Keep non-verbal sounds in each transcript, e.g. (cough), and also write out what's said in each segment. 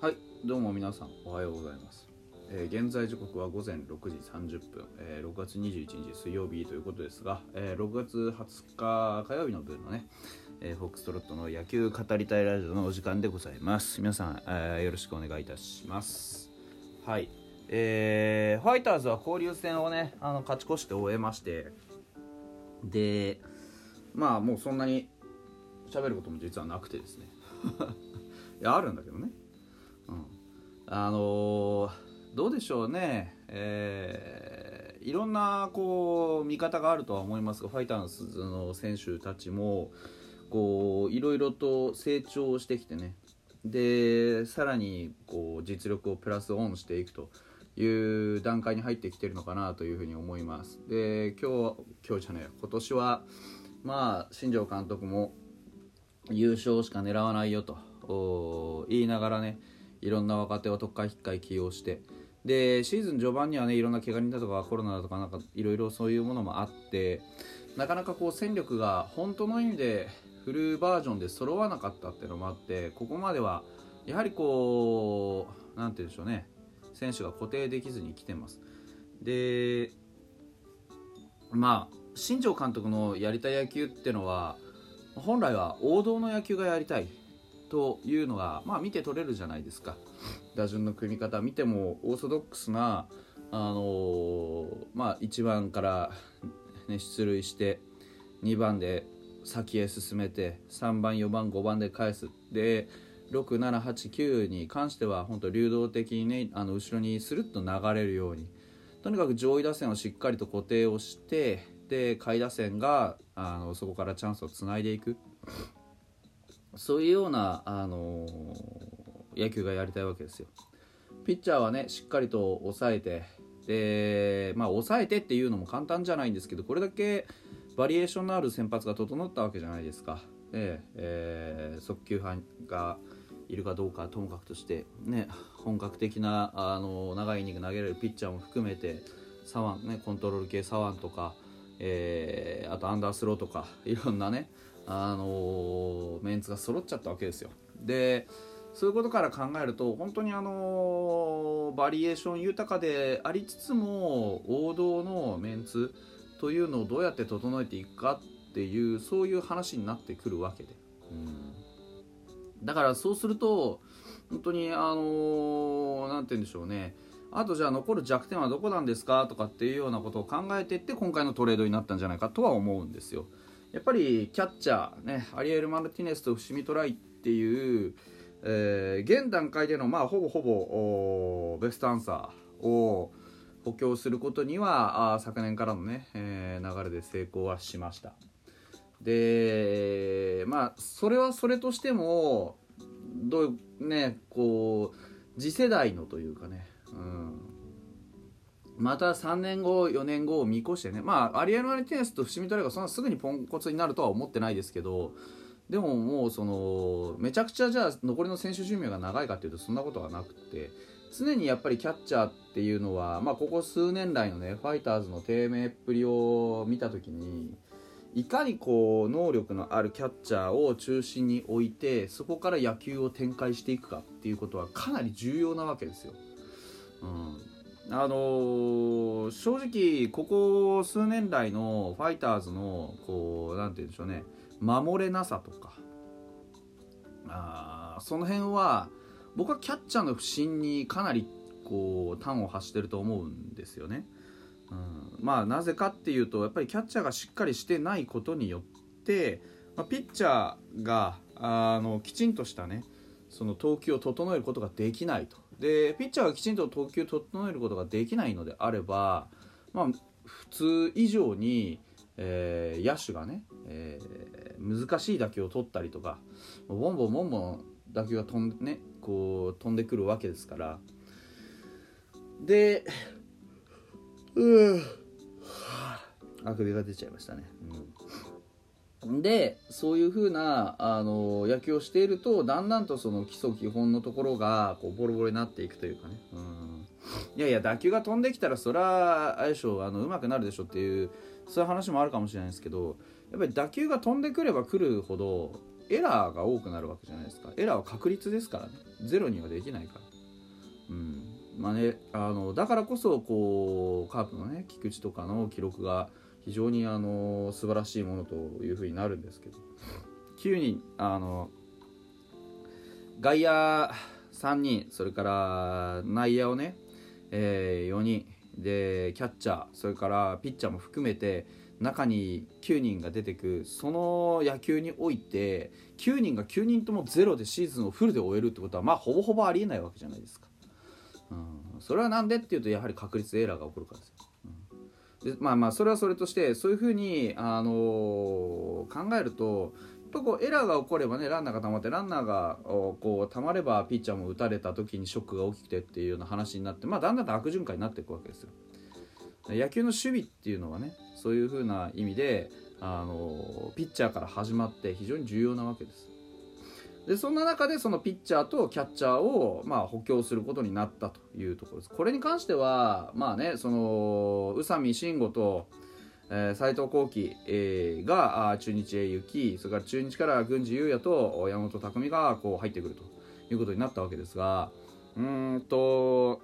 はいどうも皆さんおはようございます、えー現在時刻は午前6時30分、えー6月21日水曜日ということですが、えー6月20日火曜日の分のね、えーフォックストロットの野球語りたいラジオのお時間でございます。皆さん、えーよろしくお願いいたします。はいえーファイターズは交流戦をねあの勝ち越して終えましてでまあもうそんなに喋ることも実はなくてですね。(laughs) いやあるんだけどね。あのどうでしょうね、えーいろんなこう見方があるとは思いますがファイターズの選手たちもこういろいろと成長してきてね。でさらにこう実力をプラスオンしていくという段階に入ってきてるのかなというふうに思います。で今日今日じゃない今年はまあ新庄監督も優勝しか狙わないよと言いながらねいろんな若手を特会引っかい起用して。でシーズン序盤にはねいろんな怪我人だとかコロナだとかなんかいろいろそういうものもあってなかなかこう戦力が本当の意味でフルバージョンで揃わなかったっていうのもあってここまではやはりこうなんて言うんでしょうね。選手が固定できずに来てます。でまあ新庄監督のやりたい野球っていうのは本来は王道の野球がやりたい。というのが、まあ、見て取れるじゃないですか。打順の組み方見てもオーソドックスな、あのーまあ、1番から、ね、出塁して2番で先へ進めて3番4番5番で返す。で6789に関しては本当流動的にねあの後ろにスルッと流れるようにとにかく上位打線をしっかりと固定をしてで下位打線があのそこからチャンスをつないでいく。そういうような、あの野球がやりたいわけですよ。ピッチャーはねしっかりと抑えてでまあ抑えてっていうのも簡単じゃないんですけどこれだけバリエーションのある先発が整ったわけじゃないですか。でえー速球派がいるかどうかともかくとして、ね、本格的なあの長いイニング投げられるピッチャーも含めて左腕、ね、コントロール系左腕とか、えーあとアンダースローとかいろんなね、あのメンツが揃っちゃったわけですよ。でそういうことから考えると本当にあのバリエーション豊かでありつつも王道のメンツというのをどうやって整えていくかっていうそういう話になってくるわけで、うん、だからそうすると本当にあのなんて言うんでしょうねあとじゃあ残る弱点はどこなんですかとかっていうようなことを考えていって今回のトレードになったんじゃないかとは思うんですよ。やっぱりキャッチャーねアリエル・マルティネスと伏見トライっていう、えー現段階でのまあほぼほぼベストアンサーを補強することにはあ昨年からのね、えー流れで成功はしました。でまあそれはそれとしてもどうねこう次世代のというかね、うん、また3年後4年後を見越してねまあアリエル・マルティネスと伏見トレがそんなすぐにポンコツになるとは思ってないですけどでももうそのめちゃくちゃじゃあ残りの選手寿命が長いかっていうとそんなことはなくて常にやっぱりキャッチャーっていうのは、まあ、ここ数年来のねファイターズの低迷っぷりを見た時にいかにこう能力のあるキャッチャーを中心に置いてそこから野球を展開していくかっていうことはかなり重要なわけですよ。うん、あのー正直ここ数年来のファイターズのこうなんて言うんでしょうね。守れなさとか。あその辺は僕はキャッチャーの不振にかなりこう端を発してると思うんですよね。うん、まあなぜかっていうとやっぱりキャッチャーがしっかりしてないことによって、まあ、ピッチャーがあのきちんとしたねその投球を整えることができないと。でピッチャーがきちんと投球を整えることができないのであれば、まあ、普通以上に、えー野手がね、えー難しい打球を取ったりとかボンボンボンボン打球が飛ん,、ね、こう飛んでくるわけですから。でうんあくびが出ちゃいましたね、うん、でそういう風なあの野球をしているとだんだんとその基礎基本のところがこうボロボロになっていくというかね、うん、いやいや打球が飛んできたらそれは相性あの上手くなるでしょっていうそういう話もあるかもしれないですけどやっぱり打球が飛んでくれば来るほどエラーが多くなるわけじゃないですか。エラーは確率ですからね。ゼロにはできないから。うん。まあね、あのだからこそこうカープのね菊池とかの記録が非常にあの素晴らしいものというふうになるんですけど9人あの外野3人それから内野をね、えー、4人でキャッチャーそれからピッチャーも含めて中に9人が出てくその野球において9人が9人ともゼロでシーズンをフルで終えるってことはまあほぼほぼありえないわけじゃないですか。うん、それは何でっていうとやはり確率エラーが起こるからですよ。でまあまあそれはそれとしてそういうふうに、あのー、考えるとやっぱこうエラーが起こればねランナーがたまってランナーがこうたまればピッチャーも打たれた時にショックが大きくてっていうような話になって、まあ、だんだんと悪循環になっていくわけですよ。野球の守備っていうのはねそういうふうな意味であのピッチャーから始まって非常に重要なわけです。でそんな中でそのピッチャーとキャッチャーを、まあ、補強することになったというところです。これに関してはまあねその宇佐美慎吾とえー、斉藤幸輝、えー、が中日へ行きそれから中日から郡司裕也と山本拓実がこう入ってくるということになったわけですがうんと、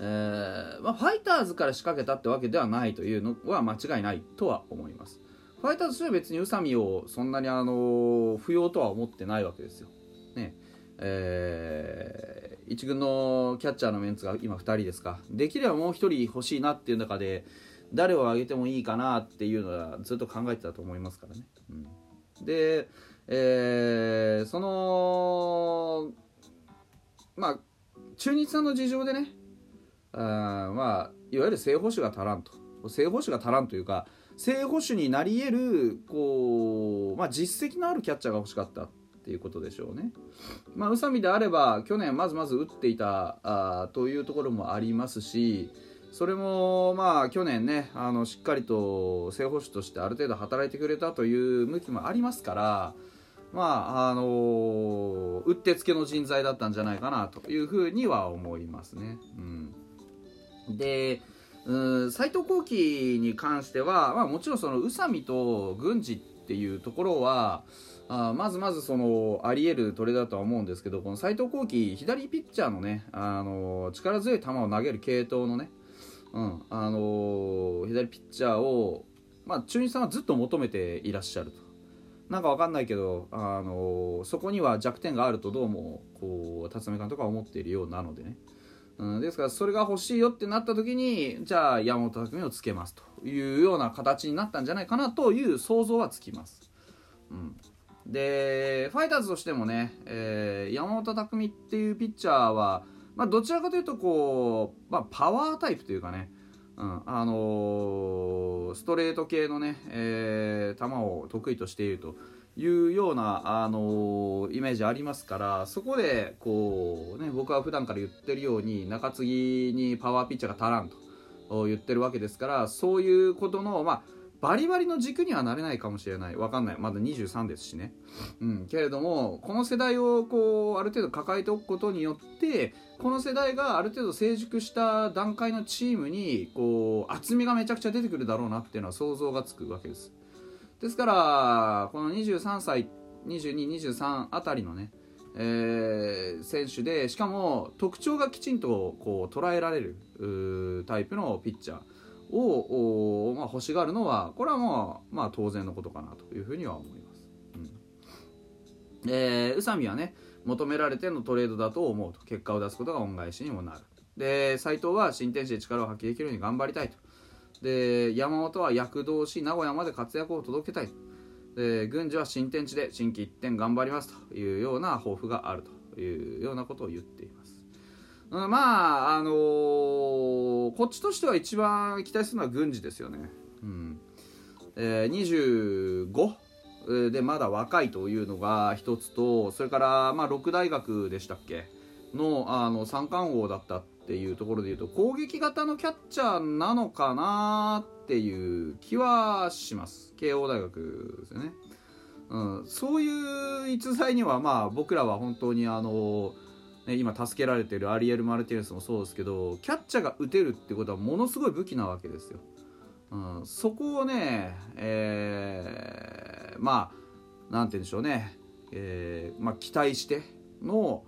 えーまあ、ファイターズから仕掛けたってわけではないというのは間違いないとは思います。ファイターズとしては別に宇佐美をそんなにあの不要とは思ってないわけですよ。ねえー、1軍のキャッチャーのメンツが今2人ですかできればもう1人欲しいなっていう中で誰を挙げてもいいかなっていうのはずっと考えてたと思いますからね。うん、で、えー、そのまあ中日さんの事情でねあまあいわゆる正捕手が足らんと正捕手が足らんというか正捕手になり得るこう、まあ、実績のあるキャッチャーが欲しかったっていうことでしょうね。まあ、宇佐美であれば去年まずまず打っていたあというところもありますしそれもまあ去年ねあのしっかりと正捕手としてある程度働いてくれたという向きもありますからまああのうってつけの人材だったんじゃないかなというふうには思いますね。うん、で斎藤幸輝に関しては、まあ、もちろんその宇佐美と郡司っていうところはあまずまずそのあり得るトレだとは思うんですけどこの斎藤幸輝左ピッチャーのねあの力強い球を投げる系統のねうんあのー、左ピッチャーを、まあ、中日さんはずっと求めていらっしゃると。なんかわかんないけど、あのー、そこには弱点があるとどうもこう辰巳監督は思っているようなのでね、うん、ですからそれが欲しいよってなった時にじゃあ山本拓実をつけますというような形になったんじゃないかなという想像はつきます。うん、でファイターズとしてもね、えー、山本拓実っていうピッチャーはまあ、どちらかというとこう、まあ、パワータイプというかね、うんあのー、ストレート系のね、えー、球を得意としているというような、あの、イメージありますからそこでこう、ね、僕は普段から言ってるように中継ぎにパワーピッチャーが足らんと言ってるわけですからそういうことの、まあ、バリバリの軸にはなれないかもしれない。わかんない。まだ23ですしね、うん、けれどもこの世代をこうある程度抱えておくことによってこの世代がある程度成熟した段階のチームにこう厚みがめちゃくちゃ出てくるだろうなっていうのは想像がつくわけです。ですからこの23歳2223あたりのねえー、選手でしかも特徴がきちんとこう捉えられるタイプのピッチャーを、まあ、欲しがるのはこれはまあ、まあ、当然のことかなというふうには思います。うん、え、宇佐美はね求められてのトレードだと思うと。結果を出すことが恩返しにもなる。で斎藤は新天地で力を発揮できるように頑張りたいと。で山本は躍動し名古屋まで活躍を届けたいで郡司は新天地で新規一点頑張りますというような抱負があるというようなことを言っています。うん、まああのー、こっちとしては一番期待するのは軍事ですよね。うんえー、25でまだ若いというのが一つとそれから、まあ、6大学でしたっけ？のあの三冠王だったっていうところでいうと攻撃型のキャッチャーなのかなっていう気はします。慶応大学ですよね、うん、そういう逸材にはまあ僕らは本当にあのね、今助けられてるアリエル・マルティネスもそうですけどキャッチャーが打てるってことはものすごい武器なわけですよ。うん、そこをね、えー、まあなんて言うんでしょうね、えーまあ、期待しての、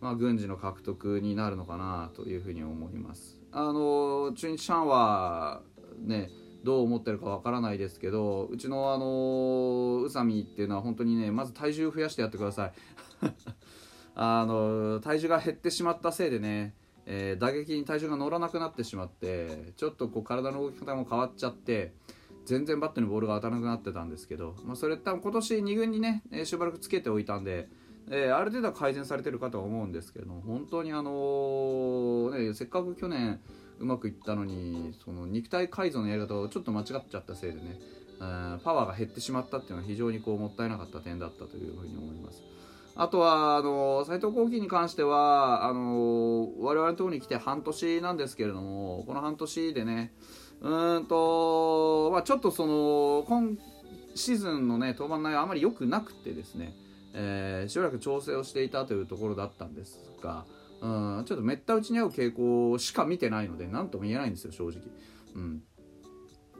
まあ、軍事の獲得になるのかなというふうに思います。あの中日シャンはねどう思ってるかわからないですけどうちのあの宇佐美っていうのは本当にねまず体重を増やしてやってください (laughs) あの体重が減ってしまったせいでね、えー、打撃に体重が乗らなくなってしまってちょっとこう体の動き方も変わっちゃって全然バットにボールが当たらなくなってたんですけど、まあ、それ多分今年2軍にね、えー、しばらくつけておいたんで、えー、ある程度は改善されてるかとは思うんですけど本当にあのー、ね、せっかく去年うまくいったのにその肉体改造のやり方をちょっと間違っちゃったせいでね、えー、パワーが減ってしまったっていうのは非常にこうもったいなかった点だったというふうに思います。あとはあの斉藤幸喜に関してはあの我々のところに来て半年なんですけれどもこの半年でねうんと、まあ、ちょっとその今シーズンのね登板内容あまり良くなくてですね、えー、しばらく調整をしていたというところだったんですが、うん、ちょっとめった打ちに合う傾向しか見てないので何とも言えないんですよ正直。うん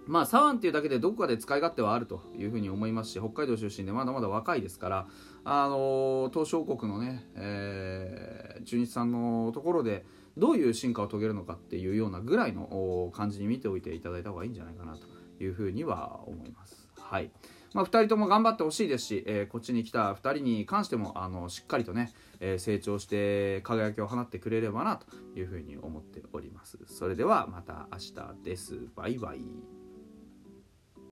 まあ、左腕っていうだけでどこかで使い勝手はあるというふうに思いますし北海道出身でまだまだ若いですからあの東証国のね、えー、中日さんのところでどういう進化を遂げるのかっていうようなぐらいの感じに見ておいていただいた方がいいんじゃないかなというふうには思います。はいまあ、2人とも頑張ってほしいですし、えー、こっちに来た2人に関してもあのしっかりとね、えー、成長して輝きを放ってくれればなというふうに思っております。それではまた明日です。バイバイ。